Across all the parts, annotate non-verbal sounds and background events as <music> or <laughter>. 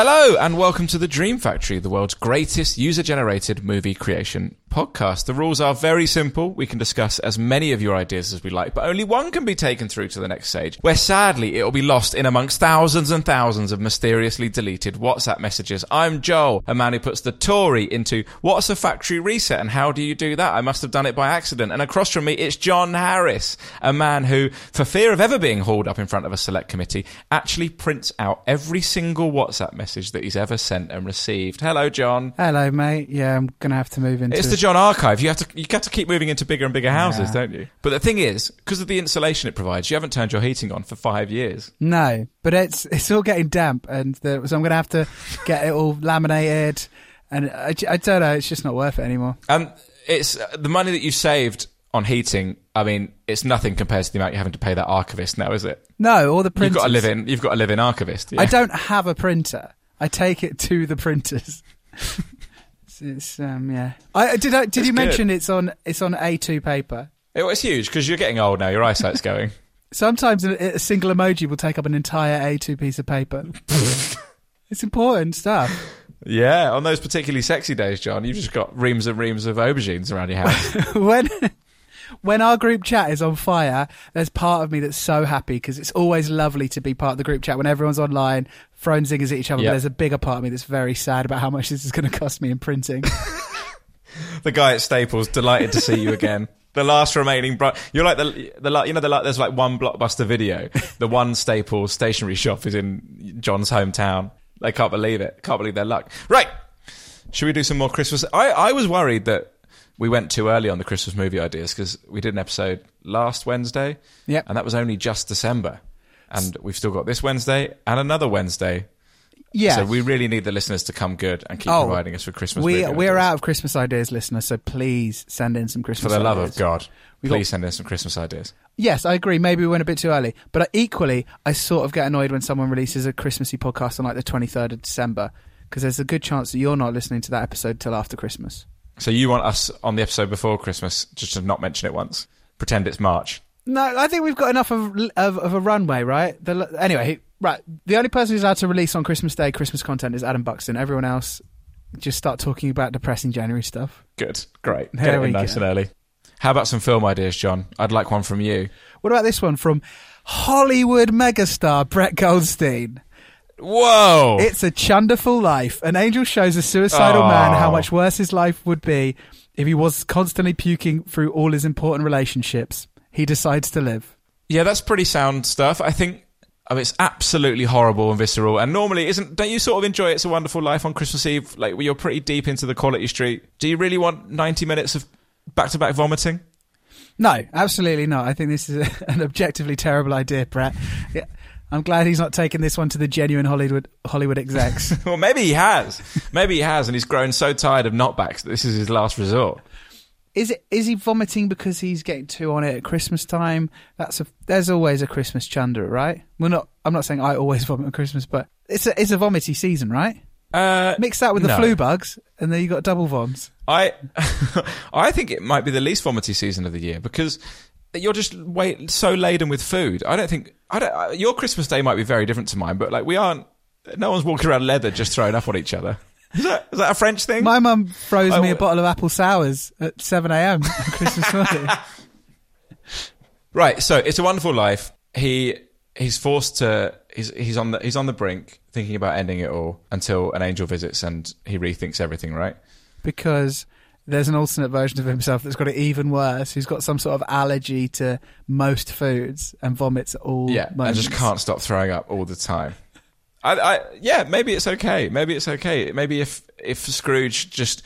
Hello, and welcome to the Dream Factory, the world's greatest user generated movie creation podcast. The rules are very simple. We can discuss as many of your ideas as we like, but only one can be taken through to the next stage, where sadly it will be lost in amongst thousands and thousands of mysteriously deleted WhatsApp messages. I'm Joel, a man who puts the Tory into what's a factory reset and how do you do that? I must have done it by accident. And across from me, it's John Harris, a man who, for fear of ever being hauled up in front of a select committee, actually prints out every single WhatsApp message that he's ever sent and received. Hello, John. Hello, mate. Yeah, I'm gonna have to move into. It's the John Archive. You have to you have to keep moving into bigger and bigger houses, Yeah. don't you? But the thing is, because of the insulation it provides, you haven't turned your heating on for five years. no, but it's it's all getting damp, and the, so I'm gonna have to get it all laminated, and I don't know. It's just not worth it anymore. And it's uh, the money that you saved on heating. I mean, it's nothing compared to the amount you're having to pay that archivist now, is it? No, all the printers. You've got to live in. You've got to live in archivist. Yeah. I don't have a printer. I take it to the printers. <laughs> it's, it's, um yeah. I did. I, did That's you good. mention it's on it's on A2 paper? It was huge because you're getting old now. Your eyesight's going. <laughs> Sometimes a, a single emoji will take up an entire A2 piece of paper. <laughs> it's important stuff. yeah, on those particularly sexy days, John, you've just got reams and reams of aubergines around your house. when when our group chat is on fire, there's part of me that's so happy because it's always lovely to be part of the group chat when everyone's online throwing zingers at each other. Yep. But there's a bigger part of me that's very sad about how much this is going to cost me in printing. <laughs> the guy at Staples, delighted to see you again. The last remaining, bro- you're like the the you know the la- there's like one blockbuster video. The one Staples stationery shop is in John's hometown. They can't believe it. Can't believe their luck. Right. Should we do some more Christmas? I I was worried that we went too early on the Christmas movie ideas because we did an episode last Wednesday. Yep. And that was only just December, and we've still got this Wednesday and another Wednesday. yeah. So we really need the listeners to come good and keep Oh, providing us with Christmas. we we're ideas. out of Christmas ideas, listeners. So please send in some Christmas. For the love of God, We please got- send in some Christmas ideas. Yes, I agree. Maybe we went a bit too early, but I- equally, I sort of get annoyed when someone releases a Christmassy podcast on like the 23rd of December because there's a good chance that you're not listening to that episode till after Christmas. So you want us on the episode before Christmas just to not mention it once? Pretend it's March. No, I think we've got enough of of, of a runway, right? The, anyway, right. The only person who's allowed to release on Christmas Day Christmas content is Adam Buxton. Everyone else just start talking about depressing January stuff. Good, great. There Get it in nice go. and early. How about some film ideas, John? I'd like one from you. What about this one from Hollywood megastar Brett Goldstein? Whoa! It's a chunderful life. An angel shows a suicidal Oh. man how oh. much worse his life would be if he was constantly puking through all his important relationships. He decides to live. yeah, that's pretty sound stuff. I think I mean, it's absolutely horrible and visceral. And normally, isn't? Don't you sort of enjoy "It's a Wonderful Life" on Christmas Eve? Like, where you're pretty deep into the Quality Street. Do you really want 90 minutes of back-to-back vomiting? No, absolutely not. I think this is a, <laughs> an objectively terrible idea, Brett. Yeah. I'm glad he's not taking this one to the genuine Hollywood Hollywood execs. <laughs> well, maybe he has. Maybe he has, and he's grown so tired of knockbacks that this is his last resort. is it is he vomiting because he's getting too on it at Christmas time? That's a there's always a Christmas chunder, right? Well, not I'm not saying I always <laughs> vomit at Christmas, but it's a it's a vomity season, right? Uh, Mix that with the no. flu bugs, and then you got double voms. I, <laughs> I think it might be the least vomity season of the year because you're just wait so laden with food. I don't think I don't. Your Christmas day might be very different to mine, but like we aren't. No one's walking around leather just throwing up on each other. Is that is that a French thing? My mum froze I oh, me a bottle of apple sours at 7 a.m. on Christmas <laughs> morning. Right. So it's a wonderful life. He he's forced to. He's he's on the he's on the brink, thinking about ending it all until an angel visits and he rethinks everything. Right. because there's an alternate version of himself that's got it even worse. Who's got some sort of allergy to most foods and vomits all. Yeah, I moments. just can't stop throwing up all the time. I, I, yeah, maybe it's okay. Maybe it's okay. Maybe if if Scrooge just,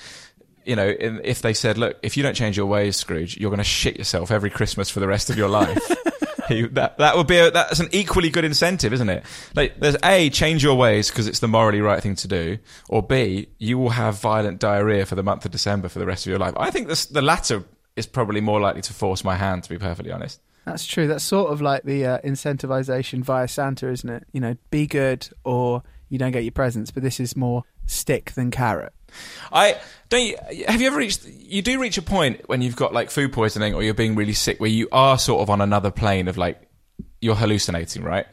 you know, if they said, look, if you don't change your ways, Scrooge, you're going to shit yourself every Christmas for the rest of your life. <laughs> <laughs> that that would be a, that's an equally good incentive, isn't it? Like, there's a change your ways because it's the morally right thing to do, or b you will have violent diarrhea for the month of December for the rest of your life. I think this, the latter is probably more likely to force my hand, to be perfectly honest. That's true. That's sort of like the uh, incentivization via Santa, isn't it? You know, be good or you don't get your presents. But this is more stick than carrot. I don't. You, have you ever reached? You do reach a point when you've got like food poisoning or you're being really sick, where you are sort of on another plane of like you're hallucinating, right?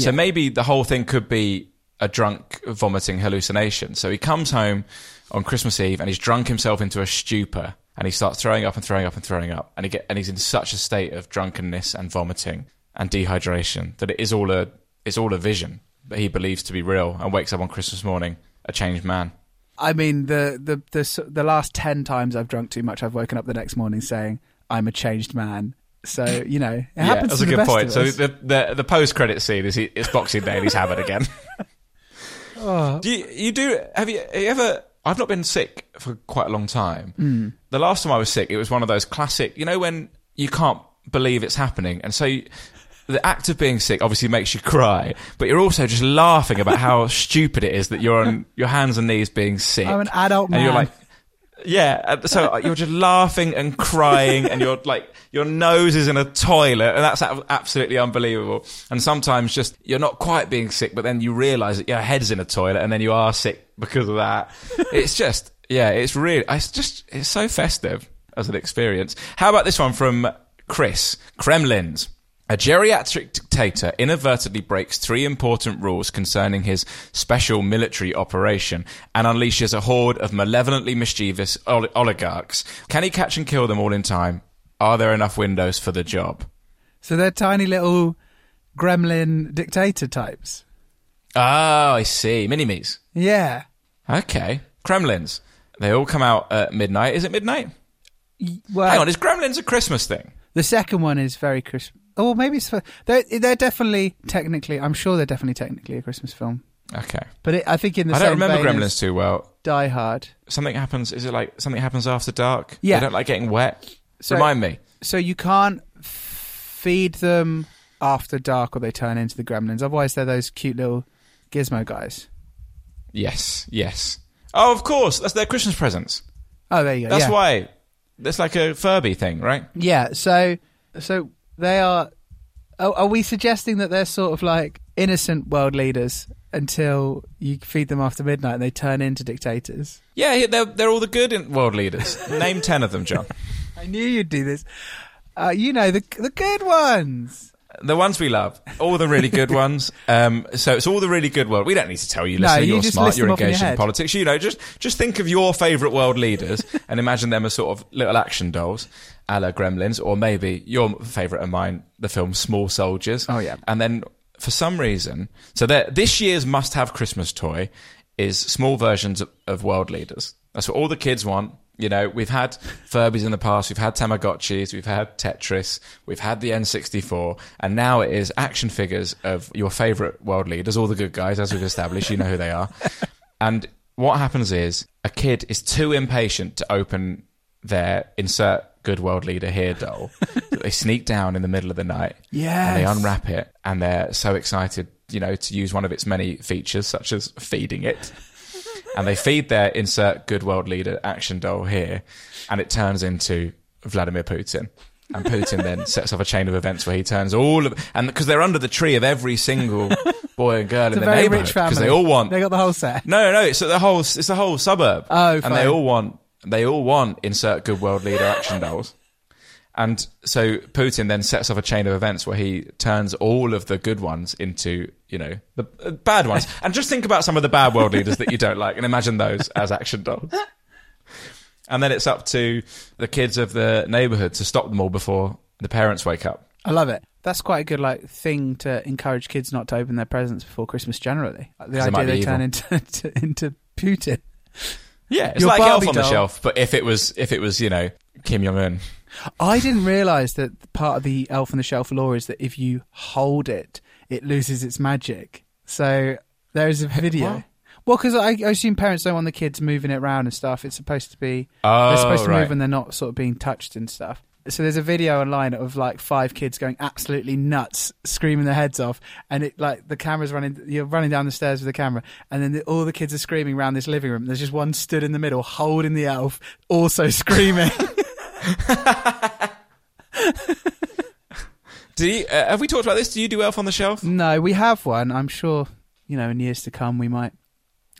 So maybe the whole thing could be a drunk vomiting hallucination. So he comes home on Christmas Eve and he's drunk himself into a stupor and he starts throwing up and throwing up and throwing up and he get and he's in such a state of drunkenness and vomiting and dehydration that it is all a it's all a vision that he believes to be real and wakes up on Christmas morning a changed man. I mean, the, the the the last ten times I've drunk too much, I've woken up the next morning saying I'm a changed man. So you know, it happens. that's to a the good best point. So the the, the post credit scene is he, it's Boxing Day and he's hammered again. <laughs> Oh. Do you, you do have you, have you ever? I've not been sick for quite a long time. Hmm. The last time I was sick, it was one of those classic. You know when you can't believe it's happening, and so. You, the act of being sick obviously makes you cry, but you're also just laughing about how <laughs> stupid it is that you're on your hands and knees being sick. I'm an adult and you're like, yeah. uh, So you're just laughing and crying, and you're like, your nose is in a toilet, and that's absolutely unbelievable. And sometimes just you're not quite being sick, but then you realise that your head's in a toilet, and then you are sick because of that. <laughs> it's just, yeah, it's really, it's just, it's so festive as an experience. How about this one from Chris Kremlins? A geriatric dictator inadvertently breaks three important rules concerning his special military operation and unleashes a horde of malevolently mischievous ol- oligarchs. Can he catch and kill them all in time? Are there enough windows for the job? so they're tiny little gremlin dictator types. Oh, I see. Mini-me's. Yeah. Okay. Kremlins. They all come out at midnight. Is it midnight? Well, Hang on, is Gremlins a Christmas thing? the second one is very Christmas. Oh, maybe it's for, they're they're definitely technically. I'm sure they're definitely technically a Christmas film. Okay. But it, I think in the I don't remember Gremlins too well. Die Hard. Something happens. Is it like something happens after dark? Yeah. They don't like getting wet. So- Remind me. So you can't feed them after dark, or they turn into the gremlins. Otherwise, they're those cute little gizmo guys. Yes, yes. Oh, of course. That's their Christmas presents. Oh, there you go. That's yeah. why. That's like a Furby thing, right? Yeah. So, so they are. Are, are we suggesting that they're sort of like innocent world leaders until you feed them after midnight and they turn into dictators? Yeah, they're they're all the good in- world leaders. <laughs> Name ten of them, John. I knew you'd do this. Uh, you know the the good ones. The ones we love, all the really good <laughs> ones. Um, so it's all the really good world. We don't need to tell you, No, listening. you you're smart. You're off in your engaged in politics. You know, just just think of your favourite world leaders <laughs> and imagine them as sort of little action dolls, a la Gremlins, or maybe your favourite of mine, the film Small Soldiers. Oh, yeah. And then for some reason, so this year's must-have Christmas toy is small versions of, of world leaders. That's what all the kids want. You know, we've had Furbies in the past, we've had Tamagotchis, we've had Tetris, we've had the N64, and now it is action figures of your favourite world leaders, all the good guys, as we've established, you know who they are. <laughs> And what happens is a kid is too impatient to open their insert good world leader here doll. <laughs> they sneak down in the middle of the night. And they unwrap it and they're so excited, you know, to use one of its many features, such as feeding it. And they feed their insert good world leader action doll here, and it turns into Vladimir Putin. And Putin then <laughs> sets off a chain of events where he turns all of and because they're under the tree of every single boy and girl It's in a the very neighborhood rich family. because they all want They got the whole set. no, no, it's the whole it's the whole suburb. Oh, and fine. they all want they all want insert good world leader action dolls. And so Putin then sets off a chain of events where he turns all of the good ones into, you know, the uh, bad ones. <laughs> and just think about some of the bad world leaders that you don't like and imagine those as action dolls. <laughs> And then it's up to the kids of the neighborhood to stop them all before the parents wake up. I love it. That's quite a good like thing to encourage kids not to open their presents before Christmas. Generally, the idea be they turn into <laughs> to, into Putin. Yeah, it's Your like Barbie Elf on the. Shelf, but if it was if it was, you know, Kim Jong Un. I didn't realise that part of the Elf on the Shelf lore is that if you hold it, it loses its magic. So there is a video. What? Well, because I, I assume parents don't want the kids moving it around and stuff. It's supposed to be Oh, they're supposed to right. move when they're not sort of being touched and stuff. So there's a video online of like five kids going absolutely nuts, screaming their heads off, and it like the camera's running. You're running down the stairs with the camera, and then the, all the kids are screaming around this living room. There's just one stood in the middle, holding the elf, also <laughs> screaming. <laughs> Do you, uh, have we talked about this? Do you do Elf on the Shelf? No, we have one. I'm sure, you know, in years to come, we might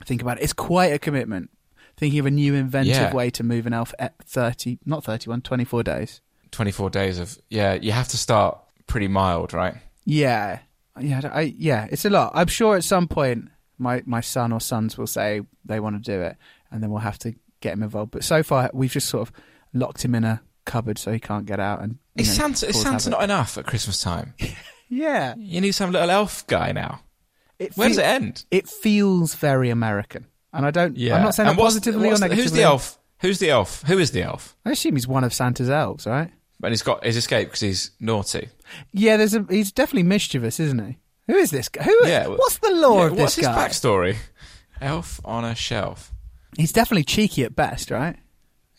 think about it. It's quite a commitment. Thinking of a new inventive Yeah. way to move an elf at 30, not 31, 24 days. 24 days of, yeah, you have to start pretty mild, right? Yeah. Yeah, I, yeah, it's a lot. I'm sure at some point my, my son or sons will say they want to do it and then we'll have to get him involved. But so far, we've just sort of locked him in a cupboard so he can't get out. And Is know, Santa, is Santa havoc. not enough at Christmas time? <laughs> Yeah. You need some little elf guy now. It Where does it end? It feels very American. And I don't, Yeah. I'm not saying And that what's- positively or negatively. Who's the elf? Who's the elf? Who is the elf? I assume he's one of Santa's elves, right? And he's got his escape because he's naughty. Yeah, there's a. He's definitely mischievous, isn't he? Who is this guy? Who? Yeah, what's the lore Yeah, of what's this his guy? backstory? Elf on a shelf. He's definitely cheeky at best, right?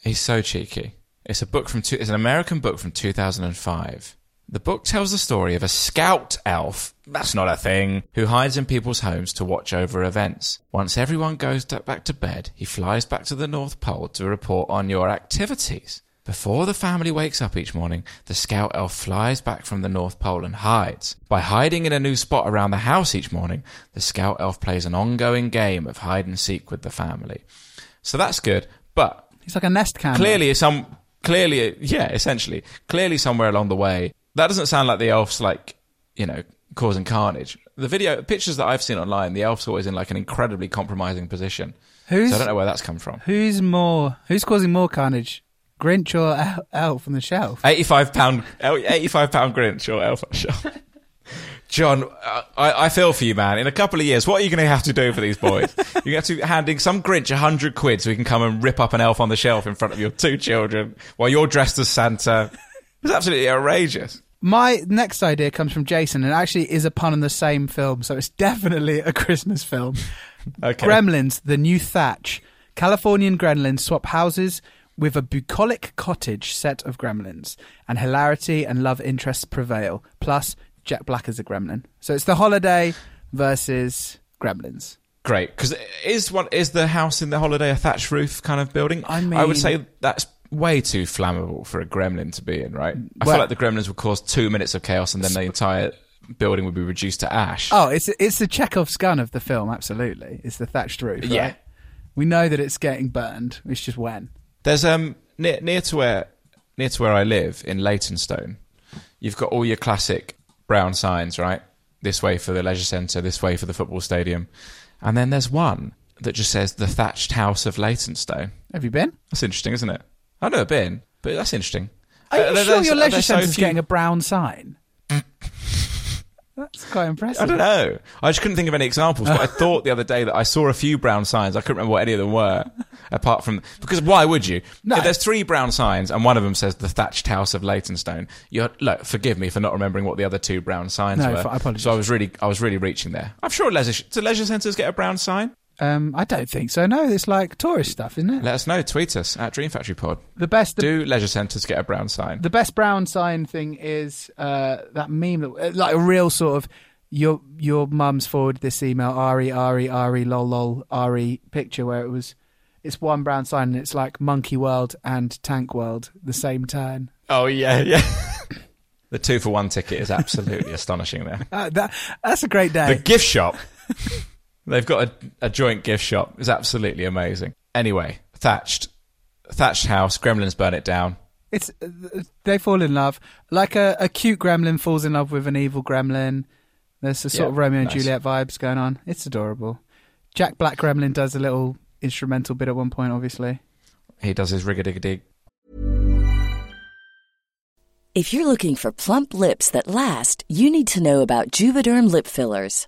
He's so cheeky. It's a book from two, it's an American book from 2005. The book tells the story of a scout elf, that's not a thing, who hides in people's homes to watch over events. Once everyone goes back to bed, he flies back to the North Pole to report on your activities. Before the family wakes up each morning, the scout elf flies back from the North Pole and hides. By hiding in a new spot around the house each morning, the scout elf plays an ongoing game of hide and seek with the family. So that's good, but He's like a nest candle. clearly some clearly yeah essentially clearly somewhere along the way that doesn't sound like the elf's like you know causing carnage the video pictures that i've seen online the elf's always in like an incredibly compromising position who's so i don't know where that's come from who's more? Who's causing more carnage? Grinch or El- Elf on the shelf? 85 pound 85 pound grinch or elf on the shelf John, uh, I, I feel for you, man. In a couple of years, what are you going to have to do for these boys? <laughs> You're going to have to handing some Grinch a hundred quid so he can come and rip up an elf on the shelf in front of your two children while you're dressed as Santa. It's absolutely outrageous. My next idea comes from Jason and actually is a pun on the same film, so it's definitely a Christmas film. Okay. Gremlins, the new Thatch. Californian gremlins swap houses with a bucolic cottage set of gremlins, and hilarity and love interests prevail. Plus, Jack Black as a gremlin. So it's the holiday versus gremlins. Great, because is what is the house in the holiday a thatched roof kind of building? I mean, I would say that's way too flammable for a gremlin to be in, right? I Well- feel like the gremlins would cause two minutes of chaos and then the entire building would be reduced to ash. Oh, it's it's the Chekhov's gun of the film. Absolutely, it's the thatched roof. right? Yeah. we know that it's getting burned. It's just when. There's um near near to where near to where I live in Leytonstone, you've got all your classic brown signs, right? This way for the leisure centre, this way for the football stadium, and then there's one that just says the thatched house of Leytonstone. Have you been? That's interesting, isn't it? I've never been, but that's interesting. Are you Uh, sure your leisure so centre's few- getting a brown sign? That's quite impressive. I don't know. I just couldn't think of any examples, but I <laughs> thought the other day that I saw a few brown signs. I couldn't remember what any of them were, apart from because why would you? No. If there's three brown signs and one of them says the thatched house of Leytonstone. You're look, forgive me for not remembering what the other two brown signs No, were. I apologise. So I was really, I was really reaching there. I'm sure leisure, do leisure centres get a brown sign? Um, I don't think so. No, it's like tourist stuff, isn't it? Let us know. Tweet us at Dream Factory Pod. The best, the, Do leisure centres get a brown sign? the best brown sign thing is uh, that meme that uh, like a real sort of your your mum's forwarded this email Ari Ari Ari lol lol Ari picture where it was it's one brown sign and it's like Monkey World and Tank World the same turn. oh yeah, yeah. <laughs> the two for one ticket is absolutely <laughs> astonishing. There, Uh, that that's a great day. the gift shop. <laughs> They've got a, a joint gift shop. It's absolutely amazing. Anyway, thatched, thatched house. Gremlins burn it down. It's they fall in love like a, a cute gremlin falls in love with an evil gremlin. There's a sort Yeah, of Romeo and nice. Juliet vibes going on. It's adorable. Jack Black Gremlin does a little instrumental bit at one point, obviously. He does his rig a dig dig. If you're looking for plump lips that last, you need to know about Juvederm lip fillers.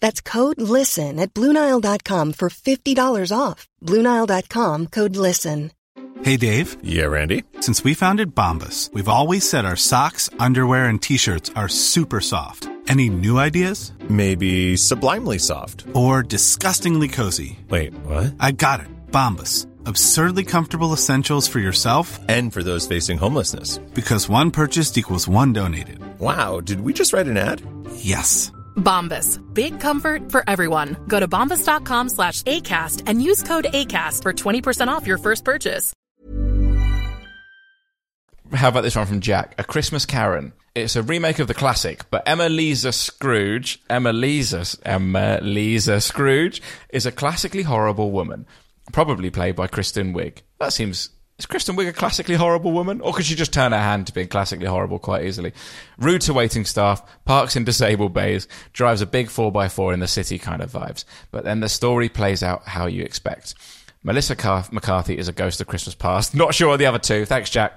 That's code LISTEN at BlueNile.com for $50 off. BlueNile.com code LISTEN. Hey Dave, Yeah, Randy. since we founded Bombas, we've always said our socks, underwear, and t shirts are super soft. Any new ideas? Maybe sublimely soft. Or disgustingly cozy? Wait, what? I got it. Bombas. Absurdly comfortable essentials for yourself And for those facing homelessness. because one purchased equals one donated. Wow, did we just write an ad? Yes. Bombas. Big comfort for everyone. Go to bombas.com slash ACAST and use code ACAST for 20% off your first purchase. How about this one from Jack? A Christmas Karen. It's a remake of the classic, but Emma Lisa Scrooge, Emma Lisa, Emma Lisa Scrooge is a classically horrible woman, probably played by Kristen Wiig. That seems. Is Kristen Wiig a classically horrible woman? Or could she just turn her hand to being classically horrible quite easily? Rude to waiting staff, parks in disabled bays, drives a big 4x4 in the city kind of vibes. But then the story plays out how you expect. Melissa Car- McCarthy is a ghost of Christmas past. <laughs> Not sure of the other two. Thanks, Jack.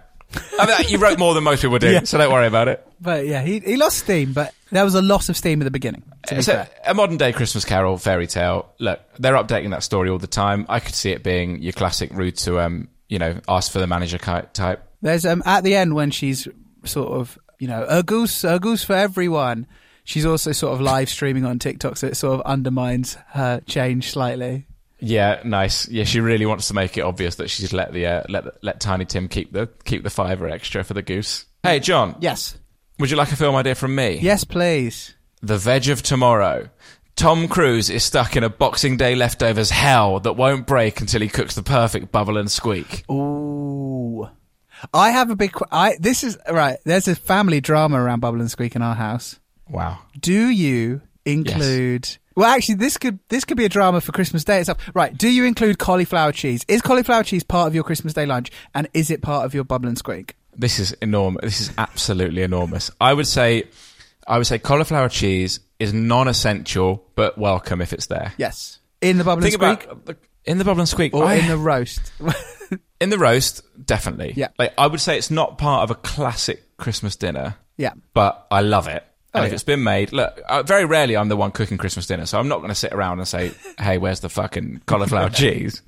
I mean, you wrote more than most people do, <laughs> Yeah. so don't worry about it. But yeah, he he lost steam, but there was a loss of steam at the beginning. It's a, a modern day Christmas Carol fairy tale. Look, they're updating that story all the time. I could see it being your classic rude to, um, you know, ask for the manager type. There's um at the end when she's sort of you know a goose a goose for everyone. She's also sort of live streaming on TikTok, so it sort of undermines her change slightly. Yeah, nice. Yeah, she really wants to make it obvious that she's let the uh, let let Tiny Tim keep the keep the fiver extra for the goose. Hey, John. Yes, Would you like a film idea from me? yes, please. The Veg of Tomorrow. Tom Cruise is stuck in a Boxing Day leftovers hell that won't break until he cooks the perfect bubble and squeak. Ooh, I have a big. qu- I this is right. There's a family drama around Bubble and Squeak in our house. Wow. Do you include? Well, actually, this could this could be a drama for Christmas Day itself. Right? Do you include cauliflower cheese? Is cauliflower cheese part of your Christmas Day lunch, and is it part of your Bubble and Squeak? This is enormous. This is absolutely enormous. I would say, I would say cauliflower cheese is non-essential but welcome if it's there. Yes, in the Bubble Think and Squeak, about the, in the bubble and squeak or I- in the <laughs> roast. in the roast, definitely. Yeah. like I would say it's not part of a classic Christmas dinner, yeah. but I love it. And Oh, if yeah. it's been made, look, uh, very rarely I'm the one cooking Christmas dinner, so I'm not going to sit around and say, <laughs> "Hey, where's the fucking cauliflower <laughs> cheese?"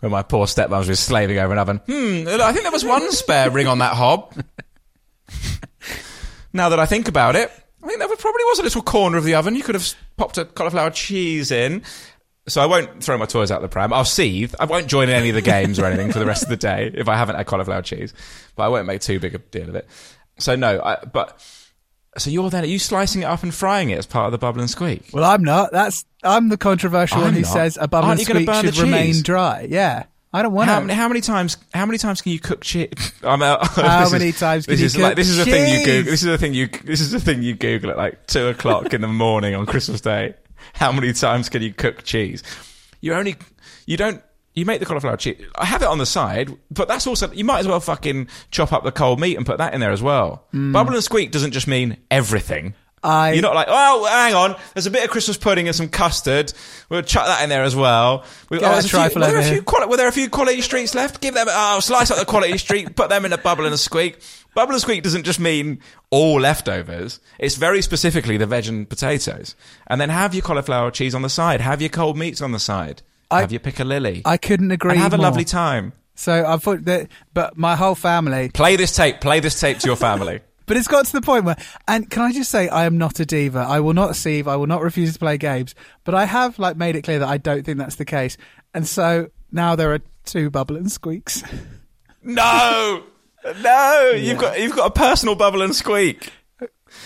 when my poor stepmom was slaving over an oven. Hmm, I think there was one spare ring on that hob. Now that I think about it, I think there probably was a little corner of the oven. You could have popped a cauliflower cheese in. So I won't throw my toys out the pram. I'll seethe. I won't join in any of the games or anything for the rest of the day if I haven't had cauliflower cheese. But I won't make too big a deal of it. So no, I, but so you're then are you slicing it up and frying it as part of the bubble and squeak? Well, I'm not. That's I'm the controversial I'm one who not. says a bubble Aren't and squeak should remain dry. Yeah, I don't want How, to. many- how many times? How many times can you cook cheese? <laughs> I'm out. How <laughs> many is- times can this is like this is the thing you? Google. This is the thing you. This is the thing you Google at like two o'clock in the morning on Christmas Day. How many times can you cook cheese? You only. You don't. You make the cauliflower cheese. I have it on the side, but that's also you might as well fucking chop up the cold meat and put that in there as well. Mm. Bubble and squeak doesn't just mean everything. I You're not like, oh, hang on. There's a bit of Christmas pudding and some custard. We'll chuck that in there as well. We, oh, a few, trifle were, there a few quali- were there a few quality streets left? Give them. Oh, slice up the quality <laughs> street. Put them in a bubble and a squeak. Bubble and squeak doesn't just mean all leftovers. It's very specifically the veg and potatoes. And then have your cauliflower cheese on the side. Have your cold meats on the side. I- have your piccalilli. I couldn't agree. and have a lovely time. So I thought that, but my whole family. Play this tape. Play this tape to your family. <laughs> But it's got to the point where, and can I just say, I am not a diva. I will not seethe. I will not refuse to play games. But I have like made it clear that I don't think that's the case. And so now there are two bubble and squeaks. No, no, you've got you've got a personal bubble and squeak.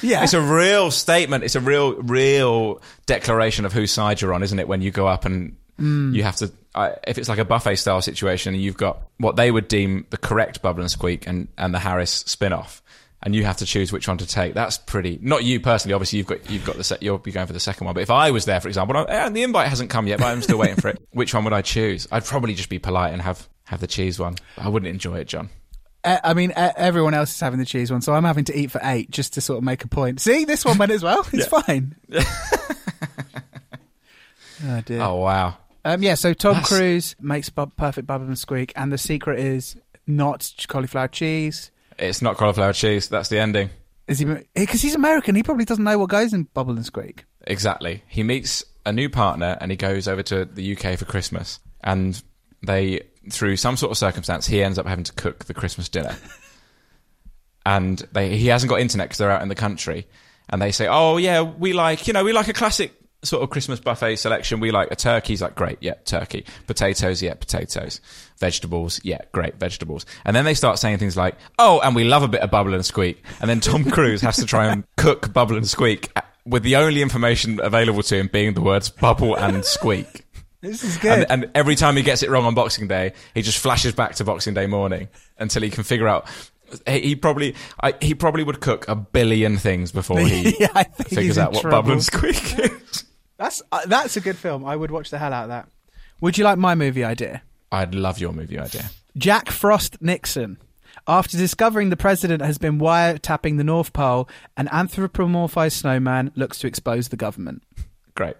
Yeah, It's a real statement. It's a real, real declaration of whose side you're on, isn't it? When you go up and you have to, uh, if it's like a buffet style situation, and you've got what they would deem the correct bubble and squeak and, and the Harris spin off, and you have to choose which one to take. That's pretty. Not you personally. Obviously, you've got you've got the set. You'll be going for the second one. But if I was there, for example, and the invite hasn't come yet, but I'm still waiting for it. <laughs> Which one would I choose? I'd probably just be polite and have have the cheese one. I wouldn't enjoy it, John. I mean, e- everyone else is having the cheese one, so I'm having to eat for eight just to sort of make a point. See, this one went as well. It's fine. <laughs> oh dear. Oh wow. Um, yeah, so Tom That's- Cruise makes perfect bubble and squeak, and the secret is not cauliflower cheese. It's not cauliflower cheese. That's the ending. Is he? Eh, because he's American, he probably doesn't know what goes in bubble and squeak. Exactly. He meets a new partner and he goes over to the UK for Christmas. And they, through some sort of circumstance, he ends up having to cook the Christmas dinner. <laughs> and they, he hasn't got internet because they're out in the country. And they say, "Oh yeah, we like you know we like a classic sort of Christmas buffet selection. We like a turkey's like, "Great, yeah, turkey. Potatoes, yeah, potatoes. Vegetables, yeah, great, vegetables." And then they start saying things like, "Oh, and we love a bit of bubble and squeak." And then Tom <laughs> Cruise has to try and cook bubble and squeak uh, with the only information available to him being the words bubble and squeak. This is good. And, and every time he gets it wrong on Boxing Day, he just flashes back to Boxing Day morning until he can figure out. He he probably, I, he probably would cook a billion things before he <laughs> Yeah, figures out what bubble and squeak <laughs> is. That's uh, that's a good film. I would watch the hell out of that. Would you like my movie idea? I'd love your movie idea. Jack Frost Nixon. After discovering the president has been wiretapping the North Pole, an anthropomorphized snowman looks to expose the government. Great,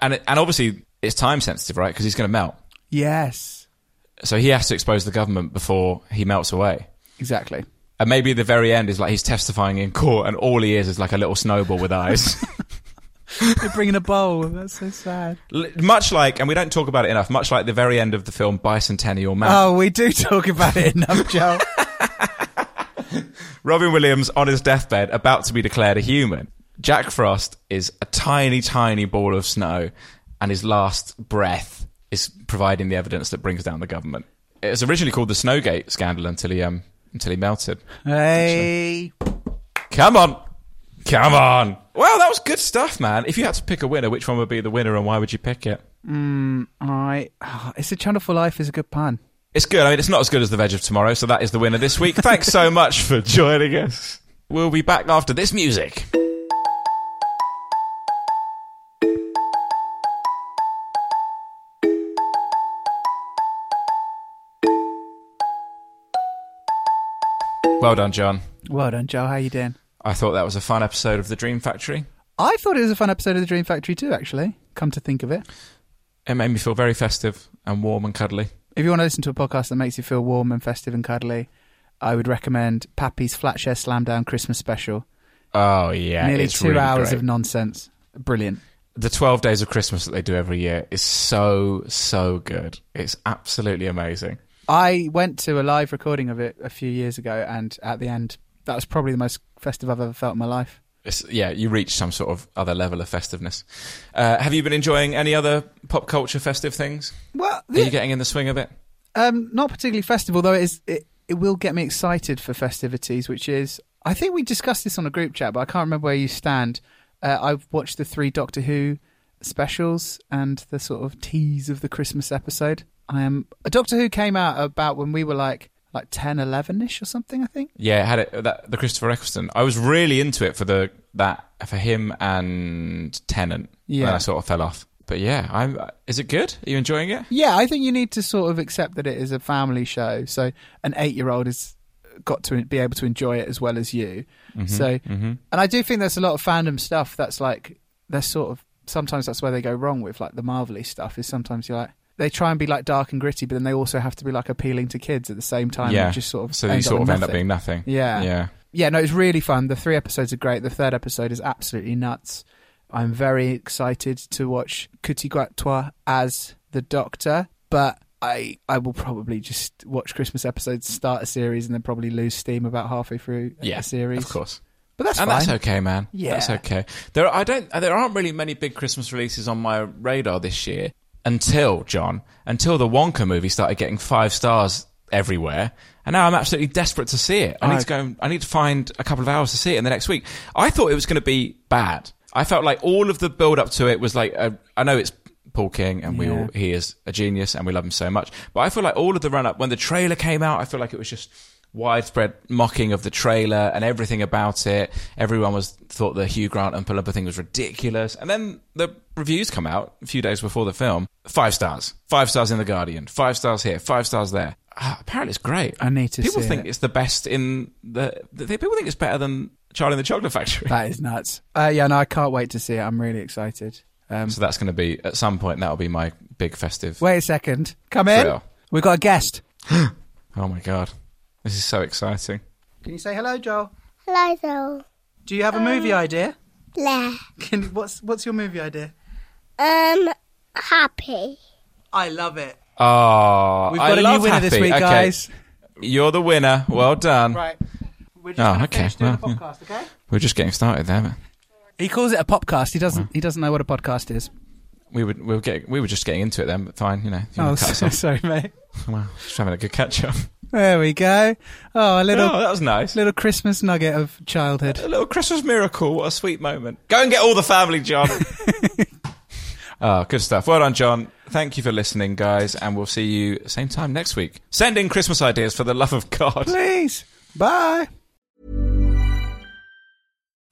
and and obviously it's time sensitive, right? Because he's going to melt, Yes, so he has to expose the government before he melts away. exactly. And maybe the very end is like he's testifying in court, and all he is is like a little snowball with eyes. <laughs> <laughs> They're bringing a bowl. That's so sad. L- much like, and we don't talk about it enough, much like the very end of the film Bicentennial Man. Oh, we do talk about it enough, Joe. <laughs> Robin Williams on his deathbed, about to be declared a human. Jack Frost is a tiny, tiny ball of snow, and his last breath is providing the evidence that brings down the government. It was originally called the Snowgate scandal until he um until he melted. hey, Come on, come on. Well, that was good stuff, man. If you had to pick a winner, which one would be the winner, and why would you pick it? Mm, I. oh, <sighs> it's a chunderful life is a good pun. It's good. I mean, it's not as good as the veg of tomorrow, so that is the winner this week. Thanks so much for joining us. We'll be back after this music. Well done, John. Well done, Joe. How you doing? I thought that was a fun episode of The Dream Factory. I thought it was a fun episode of the Dream Factory too. Actually, come to think of it, It made me feel very festive and warm and cuddly. if you want to listen to a podcast that makes you feel warm and festive and cuddly, I would recommend Pappy's Flatshare Slam Down Christmas Special. Oh yeah, Nearly it's two really hours great. of nonsense. Brilliant. the 12 days of Christmas that they do every year is so, so good. It's absolutely amazing. I went to a live recording of it a few years ago, and at the end, that was probably the most festive I've ever felt in my life. It's, yeah, you reach some sort of other level of festiveness. Uh, have you been enjoying any other pop culture festive things? Well, Are you getting in the swing of it? Um, not particularly festive, although it is. It, it will get me excited for festivities, which is. I think we discussed this on a group chat, but I can't remember where you stand. Uh, I've watched the three Doctor Who specials and the sort of tease of the Christmas episode. I am. A Doctor Who came out about when we were like like 10, 11 ish or something. I think. Yeah, it had it that the Christopher Eccleston. I was really into it for the that for him and Tennant. Yeah. and I sort of fell off. But yeah, I'm. Is it good? Are you enjoying it? Yeah, I think you need to sort of accept that it is a family show. So an eight-year-old has got to be able to enjoy it as well as you. Mhm, So, mhm. and I do think there's a lot of fandom stuff that's like they're sort of sometimes that's where they go wrong with like the Marvelly stuff. Is sometimes you're like they try and be like dark and gritty, but then they also have to be like appealing to kids at the same time. yeah, just sort of so end sort of end up being nothing. Yeah, yeah. yeah. No, it's really fun. The three episodes are great. The third episode is absolutely nuts. I'm very excited to watch Ncuti Gatwa as the Doctor, but I I will probably just watch Christmas episodes, start a series, and then probably lose steam about halfway through Yeah, a series. of course. But that's and fine. that's okay, man. Yeah. that's okay. There, I don't. There aren't really many big Christmas releases on my radar this year until John, until the Wonka movie started getting five stars everywhere, and now I'm absolutely desperate to see it. I need I- to go. I need to find a couple of hours to see it in the next week. I thought it was going to be bad. I felt like all of the build up to it was like. A, I know it's. Paul King, and we Yeah. all he is a genius, and we love him so much. But I feel like all of the run up when the trailer came out, I feel like it was just widespread mocking of the trailer and everything about it. Everyone was thought the Hugh Grant and Palumbo thing was ridiculous. And then the reviews come out a few days before the film. Five stars. Five stars in The Guardian. Five stars here. Five stars there. Ah, apparently it's great. I need to People think it. it's the best in the, the... People think it's better than Charlie and the Chocolate Factory. That is nuts. Uh, yeah, no, I can't wait to see it. I'm really excited. Um, So that's going to be, at some point, that'll be my big festive... wait a second. Come in. Thrill. We've got a guest. <gasps> Oh my God. This is so exciting. Can you say hello, Joel? Hello, Joel. Do you have a movie um, idea? Yeah. Can, what's what's your movie idea? Um, happy. I love it. Oh, We've I got a new love winner this week, Okay. guys. You're the winner. Well done. Right. We're just Oh, gonna okay. finish doing Well, the podcast, okay? We're just getting started there. but He calls it a podcast. He doesn't. He doesn't know what a podcast is. We were we were getting we were just getting into it then, but fine, you know. if you Oh, wanna cut us <laughs> so, off. sorry, mate. Well, just having a good catch up. There we go. Oh, a little, Oh, that was nice. little Christmas nugget of childhood. A little Christmas miracle. What a sweet moment. Go and get all the family, John. oh, <laughs> good stuff. Well done, John. Thank you for listening, guys, and we'll see you same time next week. Send in Christmas ideas for the love of God. Please. Bye.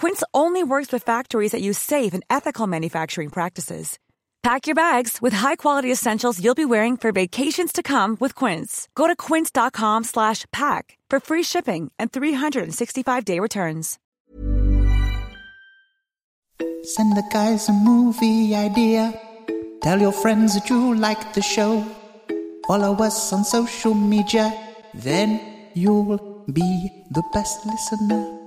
Quince only works with factories that use safe and ethical manufacturing practices. Pack your bags with high-quality essentials you'll be wearing for vacations to come with Quince. Go to quince.com slash pack for free shipping and 365-day returns. Send the guys a movie idea. Tell your friends that you like the show. Follow us on social media, then you'll be the best listener.